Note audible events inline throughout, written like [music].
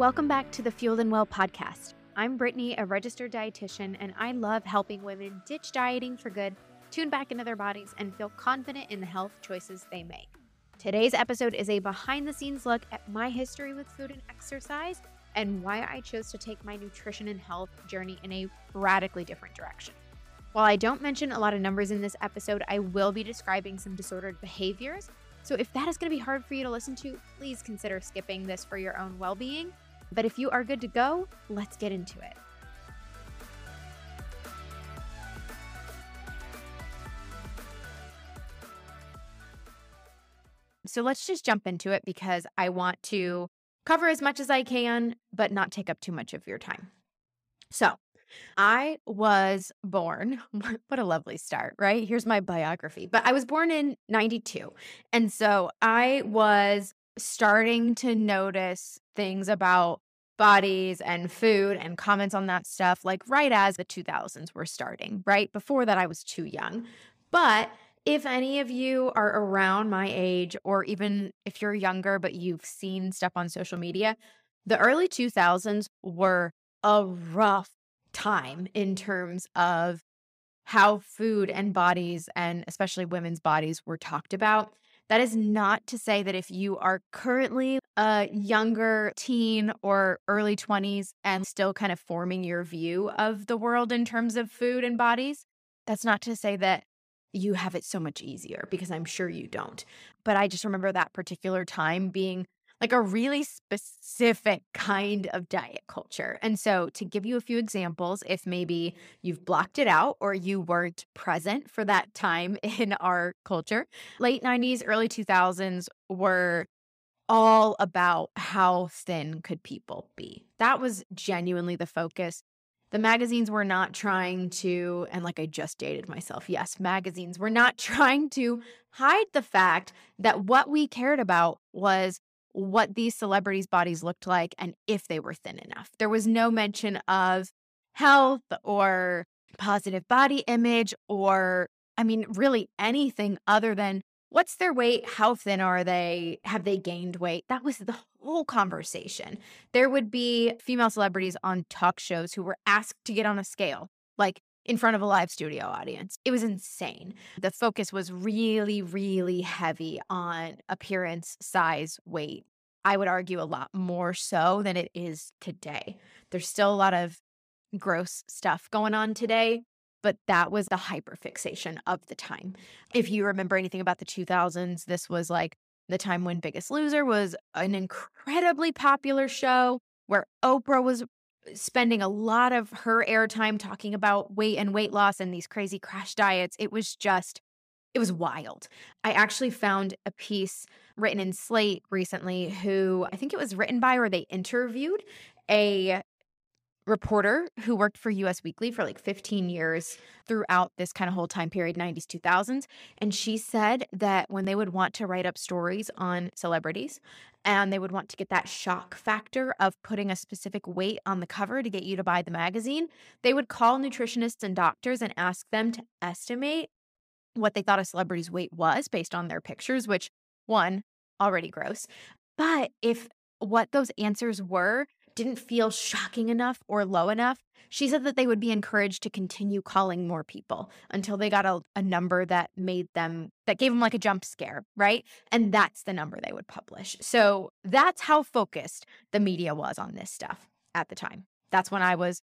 Welcome back to the Fueled and Well podcast. I'm Brittany, a registered dietitian, and I love helping women ditch dieting for good, tune back into their bodies, and feel confident in the health choices they make. Today's episode is a behind the scenes look at my history with food and exercise and why I chose to take my nutrition and health journey in a radically different direction. While I don't mention a lot of numbers in this episode, I will be describing some disordered behaviors. So if that is going to be hard for you to listen to, please consider skipping this for your own well being. But if you are good to go, let's get into it. So let's just jump into it because I want to cover as much as I can, but not take up too much of your time. So, I was born, [laughs] what a lovely start, right? Here's my biography. But I was born in 92. And so I was starting to notice things about bodies and food and comments on that stuff like right as the 2000s were starting, right? Before that, I was too young. But if any of you are around my age, or even if you're younger, but you've seen stuff on social media, the early 2000s were a rough time in terms of how food and bodies, and especially women's bodies, were talked about. That is not to say that if you are currently a younger teen or early 20s and still kind of forming your view of the world in terms of food and bodies, that's not to say that you have it so much easier because I'm sure you don't. But I just remember that particular time being like a really specific kind of diet culture. And so, to give you a few examples, if maybe you've blocked it out or you weren't present for that time [laughs] in our culture, late 90s, early 2000s were all about how thin could people be. That was genuinely the focus. The magazines were not trying to, and like I just dated myself, yes, magazines were not [laughs] trying to hide the fact that what we cared about was what these celebrities' bodies looked like and if they were thin enough. There was no mention of health or positive body image or, I mean, really anything other than what's their weight? How thin are they? Have they gained weight? That was the whole conversation. There would be female celebrities on talk shows who were asked to get on a scale. Like, in front of a live studio audience. It was insane. The focus was really, really heavy on appearance, size, weight. I would argue a lot more so than it is today. There's still a lot of gross stuff going on today, but that was the hyperfixation of the time. If you remember anything about the 2000s, this was like the time when Biggest Loser was an incredibly popular show where Oprah was spending a lot of her airtime talking about weight and weight loss and these crazy crash diets. It was just, it was wild. I actually found a piece written in Slate recently who I think it was written by or they interviewed a reporter who worked for US Weekly for like 15 years throughout this kind of whole time period 90s 2000s and she said that when they would want to write up stories on celebrities and they would want to get that shock factor of putting a specific weight on the cover to get you to buy the magazine they would call nutritionists and doctors and ask them to estimate what they thought a celebrity's weight was based on their pictures which one already gross but if what those answers were didn't feel shocking enough or low enough, she said that they would be encouraged to continue calling more people until they got a, a, number that made them, that gave them like a jump scare, right? And that's the number they would publish. So that's how focused the media was on this stuff at the time. That's when I was,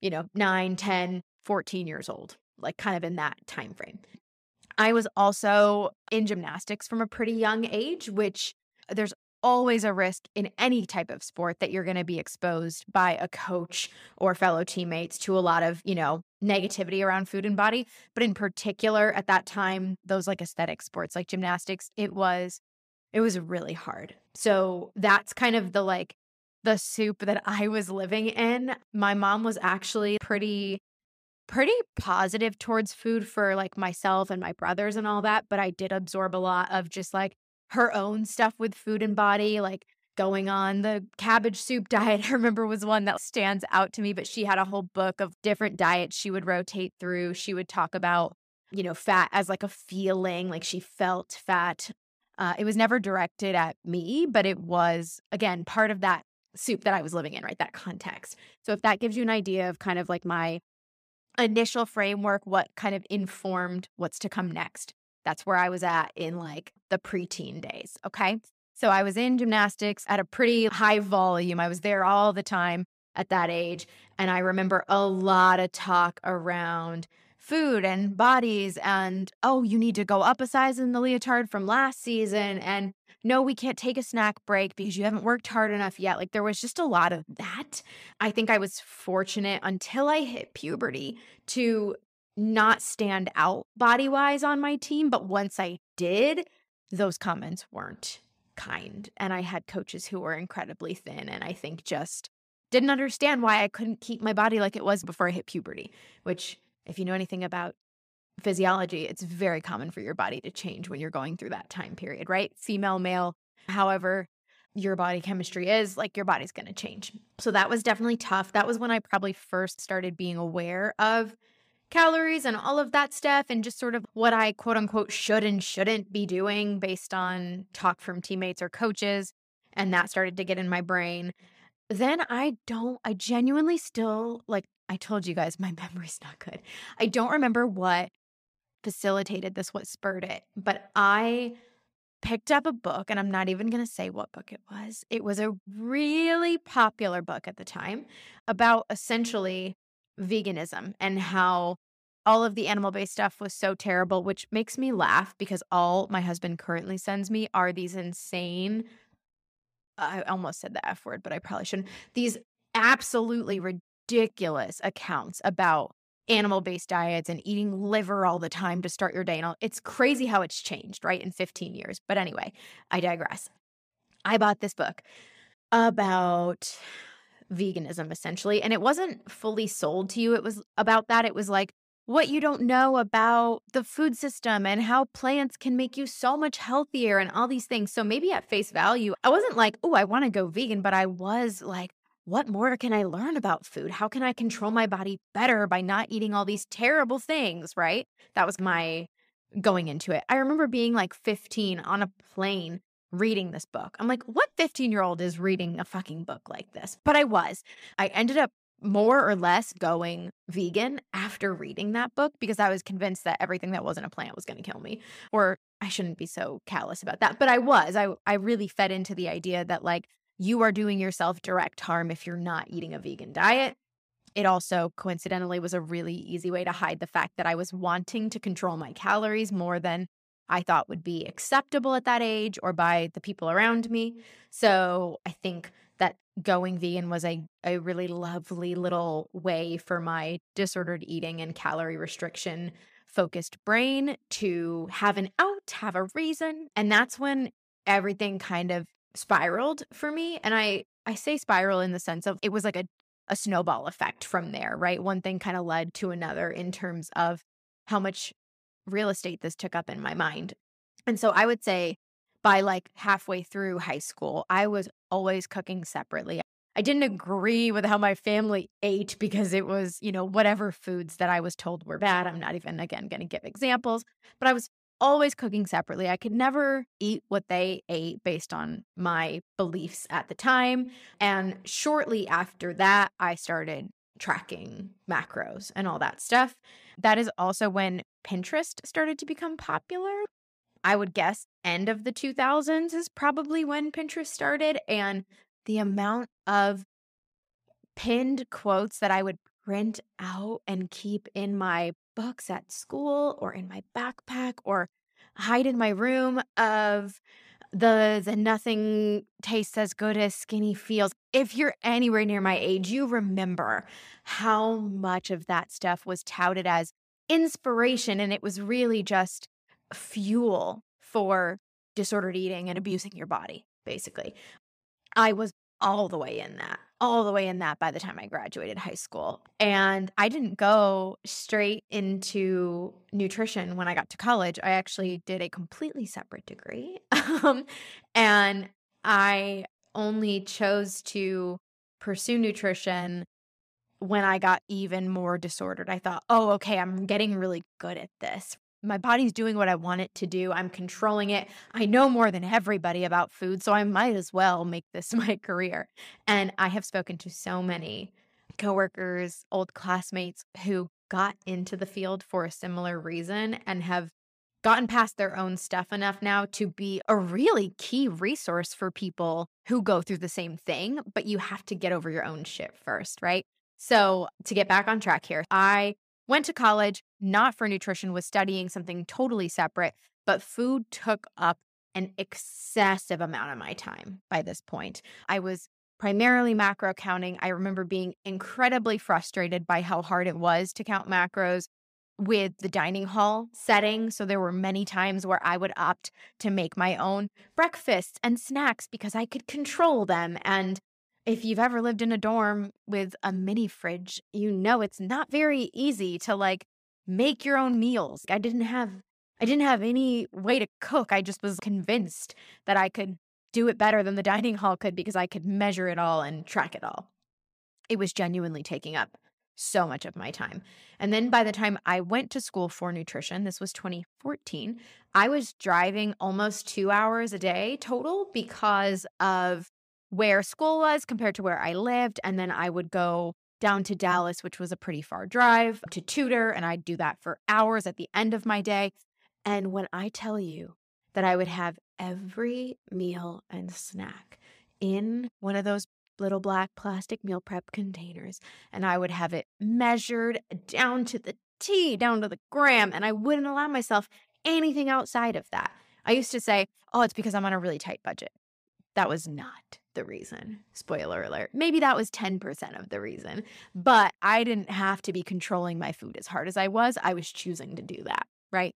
you know, 9, 10, 14 years old, like kind of in that time frame. I was also in gymnastics from a pretty young age, which there's always a risk in any type of sport that you're going to be exposed by a coach or fellow teammates to a lot of, you know, negativity around food and body. But in particular, at that time, those like aesthetic sports like gymnastics, it was, it was really hard. So that's kind of the like, the soup that I was living in. My mom was actually pretty pretty positive towards food for like myself and my brothers and all that, but I did absorb a lot of just like her own stuff with food and body, like going on the cabbage soup [laughs] diet. I remember was one that stands out to me, but she had a whole book of different diets she would rotate through. She would talk about, you know, fat as like a feeling, like she felt fat. Uh, it was never directed at me, but it was, again, part of that soup that I was living in, right? That context. So if that gives you an idea of kind of like my initial framework, what kind of informed what's to come next. That's where I was at in like the preteen days. Okay. So I was in gymnastics at a pretty high volume. I was there all the time at that age. And I remember a lot of talk around food and bodies and, oh, you need to go up a size in the leotard from last season. And no, we can't take a snack break because you haven't worked hard enough yet. Like there was just a lot of that. I think I was fortunate until I hit puberty to not stand out body wise on my team. But once I did, those comments weren't kind. And I had coaches who were incredibly thin. And I think just didn't understand why I couldn't keep my body like it was before I hit puberty, which, if you know anything about physiology, it's very common for your body to change when you're going through that time period, right? Female, male, however your body chemistry is, like your body's going to change. So that was definitely tough. That was when I probably first started being aware of calories and all of that stuff and just sort of what I quote unquote should and shouldn't be doing based on talk from teammates or coaches. And that started to get in my brain. Then I don't, I genuinely still, like I told you guys, [laughs] my memory's not good. I don't remember what facilitated this, what spurred it. But I picked up a book, and I'm not even going to say what book it was. It was a really popular book at the time about essentially veganism and how all of the animal based stuff was so terrible, which makes me laugh because all my husband currently sends me are these insane. I almost said the F word, but I probably shouldn't. These absolutely ridiculous accounts about animal based diets and eating liver all the time to start your day. And all, it's crazy how it's changed, right? In 15 years. But anyway, I digress. I bought this book about veganism essentially, and it wasn't fully sold to you. It was about that. It was like, what you don't know about the food system and how plants can make you so much healthier and all these things. So maybe at face value, I wasn't like, oh, I want to go vegan, but I was like, what more can I learn about food? How can I control my body better by not eating all these terrible things? Right. That was my going into it. I remember being like 15 on a plane reading this book. I'm like, what 15 year old is reading a fucking book like this? But I was. I ended up more or less going vegan after reading that book because I was convinced that everything that wasn't a plant was going to kill me. Or I shouldn't be so callous about that, but I was. I I really fed into the idea that like you are doing yourself direct harm if you're not eating a vegan diet. It also coincidentally was a really easy way to hide the fact that I was wanting to control my calories more than I thought would be acceptable at that age or by the people around me. Mm-hmm. So I think that going vegan was a, a really lovely little way for my disordered eating and calorie restriction focused brain to have an out, have a reason. And that's when everything kind of spiraled for me. And I I say spiral in the sense of it was like a a snowball effect from there, right? One thing kind of led to another in terms of how much real estate this took up in my mind. And so I would say by like halfway through high school, I was always cooking separately. I didn't agree with how my family ate because it was, you know, whatever foods that I was told were bad. I'm not even, again, going to give examples, but I was always cooking separately. I could never eat what they ate based on my beliefs at the time. And shortly after that, I started tracking macros and all that stuff. That is also when Pinterest started to become popular. I would guess end of the 2000s is probably when Pinterest started. And the amount of pinned quotes that I would print out and keep in my books at school or in my backpack or hide in my room of the the nothing tastes as good as skinny feels. If you're anywhere near my age, you remember how much of that stuff was touted as inspiration and it was really just fuel for disordered eating and abusing your body, basically. I was all the way in that, all the way in that by the time I graduated high school. And I didn't go straight into nutrition when I got to college. I actually did a completely separate degree. [laughs] um, and I only chose to pursue nutrition when I got even more disordered. I thought, oh, okay, I'm getting really good at this. my body's doing what I want it to do. I'm controlling it. I know more than everybody about food, so I might as well make this [laughs] my career. And I have spoken to so many coworkers, old classmates who got into the field for a similar reason and have gotten past their own stuff enough now to be a really key resource for people who go through the same thing, but you have to get over your own shit first, right? So, to get back on track here, I went to college not for nutrition, was studying something totally separate, but food took up an excessive amount of my time by this point. I was primarily macro counting. I remember being incredibly frustrated by how hard it was to count macros with the dining hall setting. So there were many times where I would opt to make my own breakfasts and snacks because I could control them. And if you've ever lived in a dorm with a mini fridge, you know it's not very easy to like make your own meals. I didn't have I didn't have any way to cook. I just was convinced that I could do it better than the [laughs] dining hall could because I could measure it all and track it all. It was genuinely taking up so much of my time. And then by the time I went to school for nutrition, this was 2014, I was driving almost two hours a day total because of where school was compared to where I lived. And then I would go down to mm-hmm. Dallas, which was a pretty far drive, to tutor. And I'd do that for hours at the end of my day. And when I tell you that I would have every meal and snack in one of those little black plastic meal prep containers and I would have it measured down to the T, down to the gram, and I wouldn't allow myself anything outside of that. I used to say, oh, it's because I'm on a really tight budget. That was not the reason. Spoiler alert. Maybe that was 10% of the reason, but I didn't have to be controlling my food as hard as I was. I was choosing to do that, right?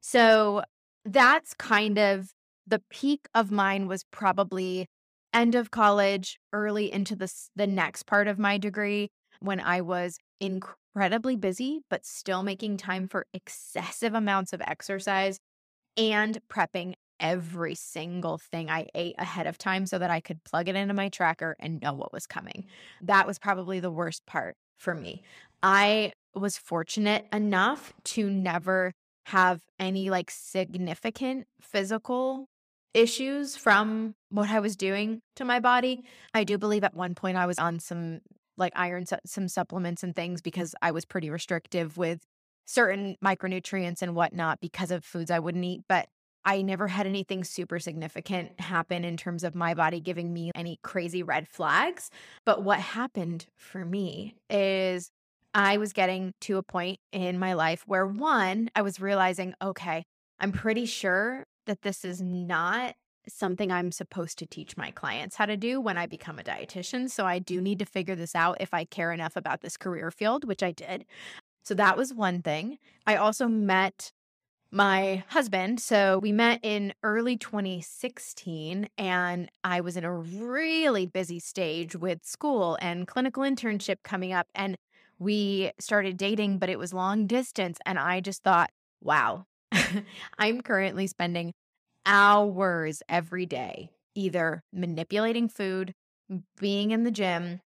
So that's kind of the peak of mine was probably end of college, early into the, the next part of my degree, when I was incredibly busy, but still making time for excessive amounts of exercise and prepping every single thing I ate ahead of time so that I could plug it into my tracker and know what was coming. That was probably the worst part for me. I was fortunate enough to never have any like significant physical issues from what I was doing to my body. I do believe at one point I was on some like iron, some supplements and things because I was pretty restrictive with certain micronutrients and whatnot because of foods I wouldn't eat. But I never had anything super significant happen in terms of my body giving me any crazy red flags. But what happened for me is I was getting to a point in my life where one, I was realizing, okay, I'm pretty sure that this is not something I'm supposed to teach my clients how to do when I become a dietitian. So I do need to figure this out if I care enough about this career field, which I did. So that was one thing. I also met my husband. So we met in early 2016, and I was in a really busy stage with school and clinical internship coming up. And we started dating, but it was long distance. And I just thought, wow, [laughs] I'm currently spending hours every day either manipulating food, being in the gym,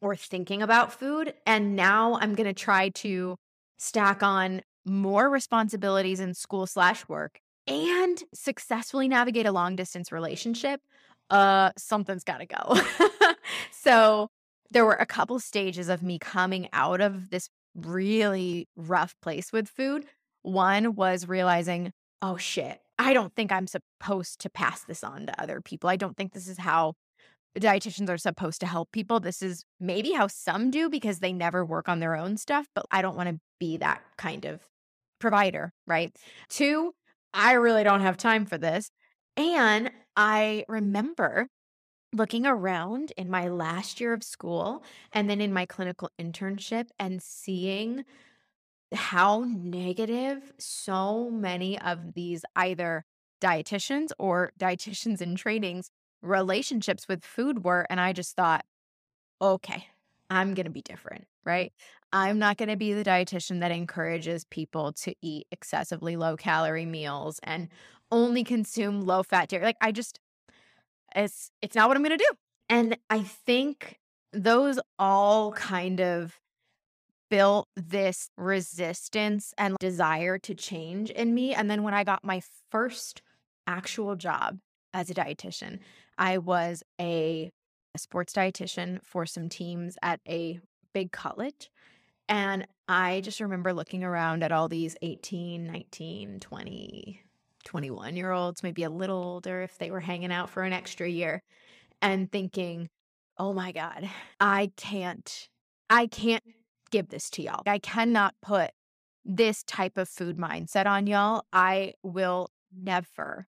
or thinking about food. And now I'm going to try to stack on more responsibilities in school slash work and successfully navigate a long distance relationship. Uh, something's got to go. [laughs] so there were a couple stages of me coming out of this really rough place with food one was realizing, oh shit, I don't think I'm supposed to pass this on to other people. I don't think this is how dietitians are supposed to help people. This is maybe how some do because they never work on their own stuff, but I don't want to be that kind of provider, right? Two, I really don't have time for this. And I remember looking around in my last year of school and then in my clinical internship and seeing how negative so many of these either dietitians or dietitians in trainings relationships with food were. And I just thought, okay, I'm going to be different, mm-hmm. right? I'm not going to be the dietitian that encourages people to eat excessively low calorie meals and only consume low fat dairy. Like I just it's it's not what I'm going to do. And I think those all kind of built this resistance and desire to change in me. And then when I got my first actual job as a dietitian, I was a, sports dietitian for some teams at a big college. And I just remember looking around at all these 18, 19, 20, 21 year olds, maybe a little older if they were hanging out for an extra year, and thinking, oh my God, I can't, I can't give this to y'all. I cannot put this type of food mindset on y'all. I will never,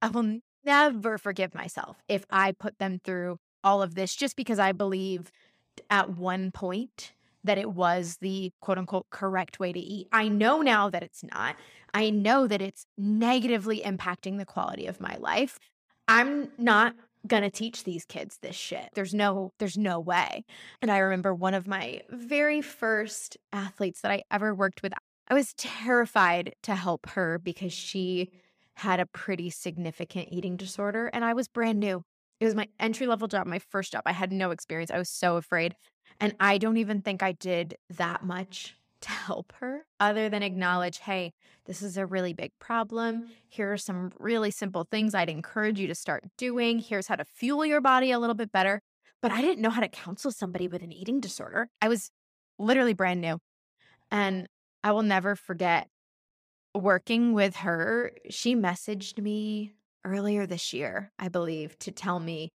I will never forgive myself if I put them through all of this just because I believe at one point that it was the quote unquote correct way to eat. I know now that it's not. I know that it's negatively impacting the quality of my life. I'm not going to teach these kids this shit. There's no there's no way. And I remember one of my very first athletes that I ever worked with. I was terrified to help her because she had a pretty significant eating disorder and I was brand new. It was my entry level job, my first job. I had no experience. I was so afraid. And I don't even think I did that much [laughs] to help her other than acknowledge, hey, this is a really big problem. Here are some really simple things I'd encourage you to start doing. Here's how to fuel your body a little bit better. But I didn't know how to counsel somebody with an eating disorder. I was literally brand new. And I will never forget working with her. She messaged me earlier this year, I believe, to tell me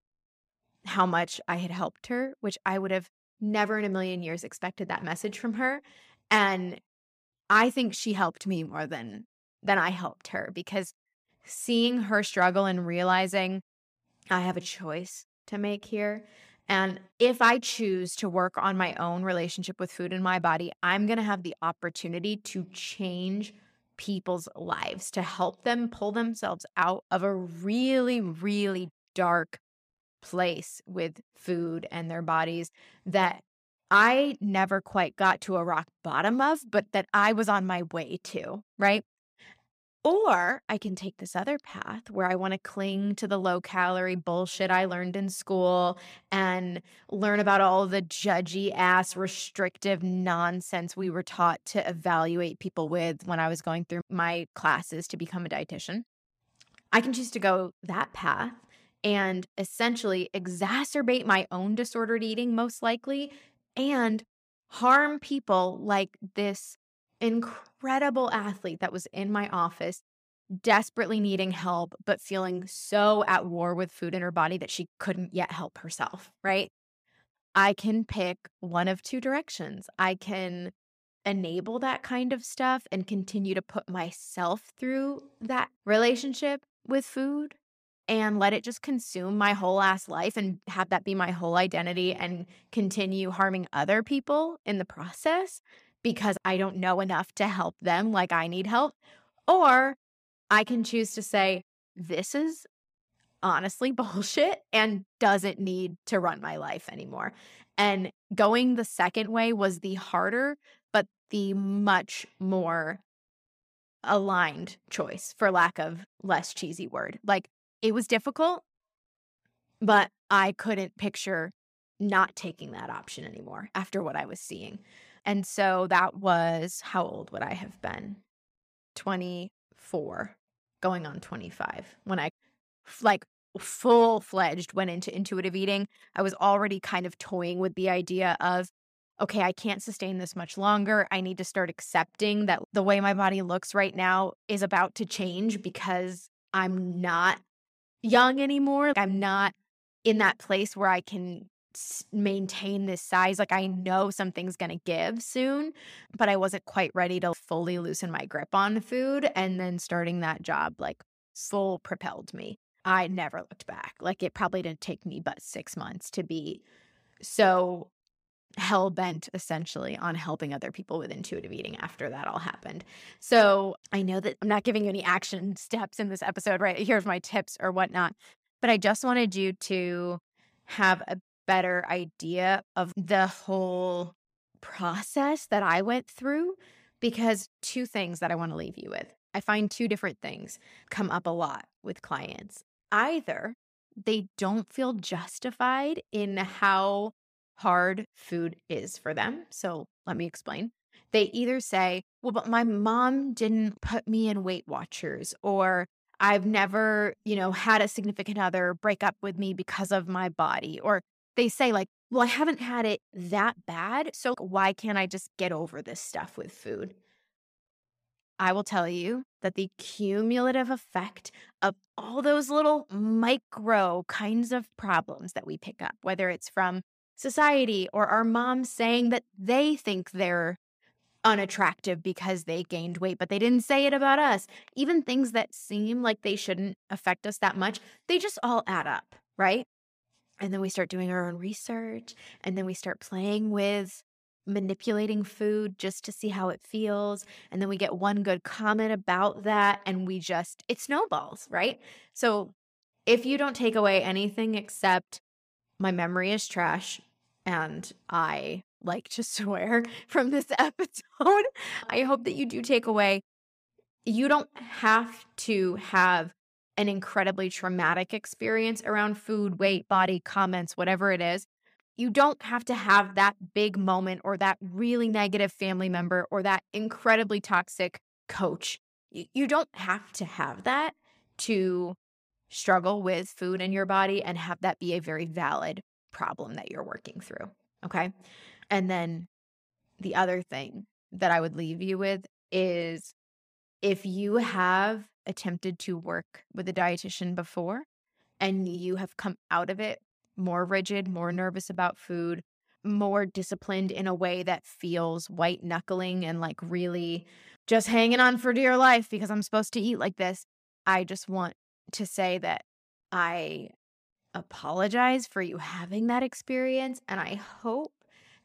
how much I had helped her, which I would have never in a million years expected that message from her. And I think she helped me more than than I helped her because seeing her struggle and realizing I have a choice to make here. And if I choose to work on my own relationship with food in my body, I'm going to have the opportunity to change people's lives, to help them pull themselves out of a really, really dark place with food and their bodies that I never quite got to a rock bottom of, but that I was on my way to, right? Or I can take this other path where I want to cling to the low calorie bullshit I learned in school and learn about all the judgy ass restrictive nonsense we were taught to evaluate people with when I was going through my classes to become a dietitian. I can choose to go that path and essentially exacerbate my own disordered eating, most likely, and harm people like this incredible athlete that was in my office desperately needing help but feeling so at war with food in her body that she couldn't yet help herself right? I can pick one of two directions. I can enable that kind of stuff and continue to put myself through that relationship with food and let it just consume my whole ass life and have that be my whole identity and continue harming other people in the process because I don't know enough to help them like I need help. Or I can choose to say, this is honestly [laughs] bullshit and doesn't need to run my life anymore. And going the second way was the harder, but the much more aligned choice, for lack of less cheesy word. Like it was difficult, but I couldn't picture not taking that option anymore after what I was seeing. And so that was how old would I have been? 24, going on 25 when I like full fledged went into intuitive eating. I was already kind of toying with the idea of, okay, I can't sustain this much longer. I need to start accepting that the way my body looks right now is about to change because I'm not young anymore. I'm not in that place where I can maintain this size. Like I know something's going to give soon, but I wasn't quite ready to fully loosen my grip on food. And then starting that job, like, full propelled me. I never looked back. Like, it probably didn't take me but six months to be so hell bent essentially on helping other people with intuitive eating after that all happened. So I know that I'm not giving you any action [laughs] steps in this episode, right? Here's my tips or whatnot. But I just wanted you to have a better idea of the whole process that I went through because two things that I want to leave you with. I find two different things come up a lot with clients. Either they don't feel justified in how hard food is for them. So Let me explain. They either say, well, but my mom didn't put me in Weight Watchers, or I've never, you know, had a significant other break up with me because of my body. Or they say, like, well, I haven't had it that bad. So why can't I just get over this stuff with food? I will tell you that the cumulative effect of all those little micro kinds of problems that we pick up, whether it's from society or our moms saying that they think they're unattractive because they gained weight, but they didn't say it about us. Even things that seem like they shouldn't affect us that much, they just all add up, right? And then we start doing our own research and then we start playing with manipulating food just to see how it feels. And then we get one good comment about that and we just, it snowballs, right? So if you don't take away anything except my memory is trash and I like to [laughs] swear from this [laughs] episode. I hope that you do take away. You don't have to have an incredibly traumatic experience around food, weight, body, comments, whatever it is. You don't have to have that big moment or that really negative family member or that incredibly toxic coach. You, don't have to have that to struggle with food in your body and have that be a very valid problem that you're working through. Okay. And then the other thing that I would leave you with is if you have attempted to work with a dietitian before and you have come out of it more rigid, more nervous about food, more disciplined in a way that feels white knuckling and like really just hanging on for dear life because I'm supposed to eat like this. I just want to say that I apologize for you having that experience. And I hope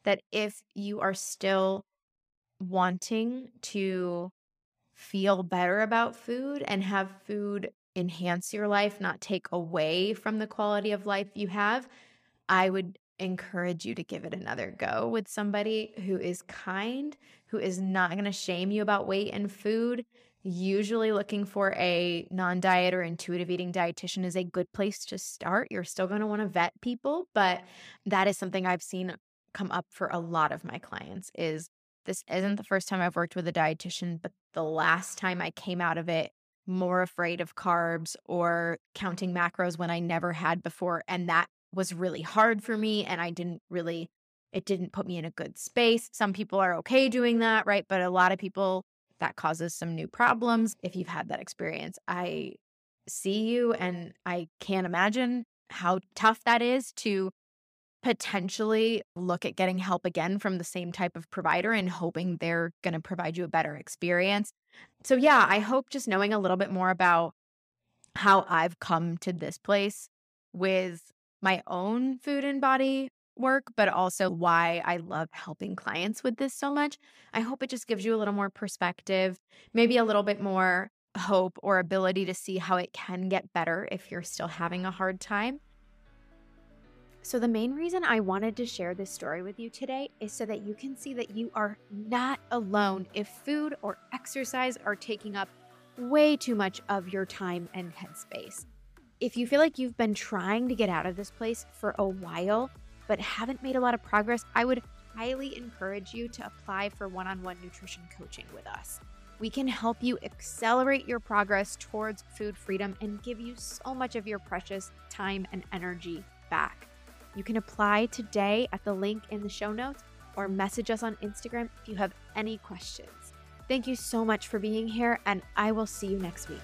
that if you are still wanting to feel better about food and have food enhance your life, not take away from the quality of life you have, I would encourage you to give it another go with somebody who is kind, who is not going to shame you about weight and food. Usually, looking for a non diet or intuitive eating dietitian is a good place to start. You're still going to want to vet people, but that is something I've seen come up for a lot of my clients is this isn't the first time I've worked with a dietitian, but the last time I came out of it more afraid of carbs or counting macros when I never had before. And that was really hard for me. And I didn't really, it didn't put me in a good space. Some people are okay doing that, right? But a lot of people, that causes some new problems. If you've had that experience, I see you and I can't imagine how tough that is to potentially look at getting help again from the same type of provider and hoping they're going to provide you a better experience. So, yeah, I hope just knowing a little bit more about how I've come to this place with my own food and body work, but also why I love helping clients with this so much. I hope it just gives you a little more perspective, maybe a little bit more hope or ability to see how it can get better if you're still having a hard time. So, the main reason I wanted to share this story with you today is so that you can see that you are not alone if food or exercise are taking up way too much of your time and headspace. If you feel like you've been trying to get out of this place for a while, but haven't made a lot of progress, I would highly encourage you to apply for one on one nutrition coaching with us. We can help you accelerate your progress towards food freedom and give you so much of your precious time and energy back. You can apply today at the link in the show notes or message us on Instagram if you have any questions. Thank you so much for being here, and I will see you next week.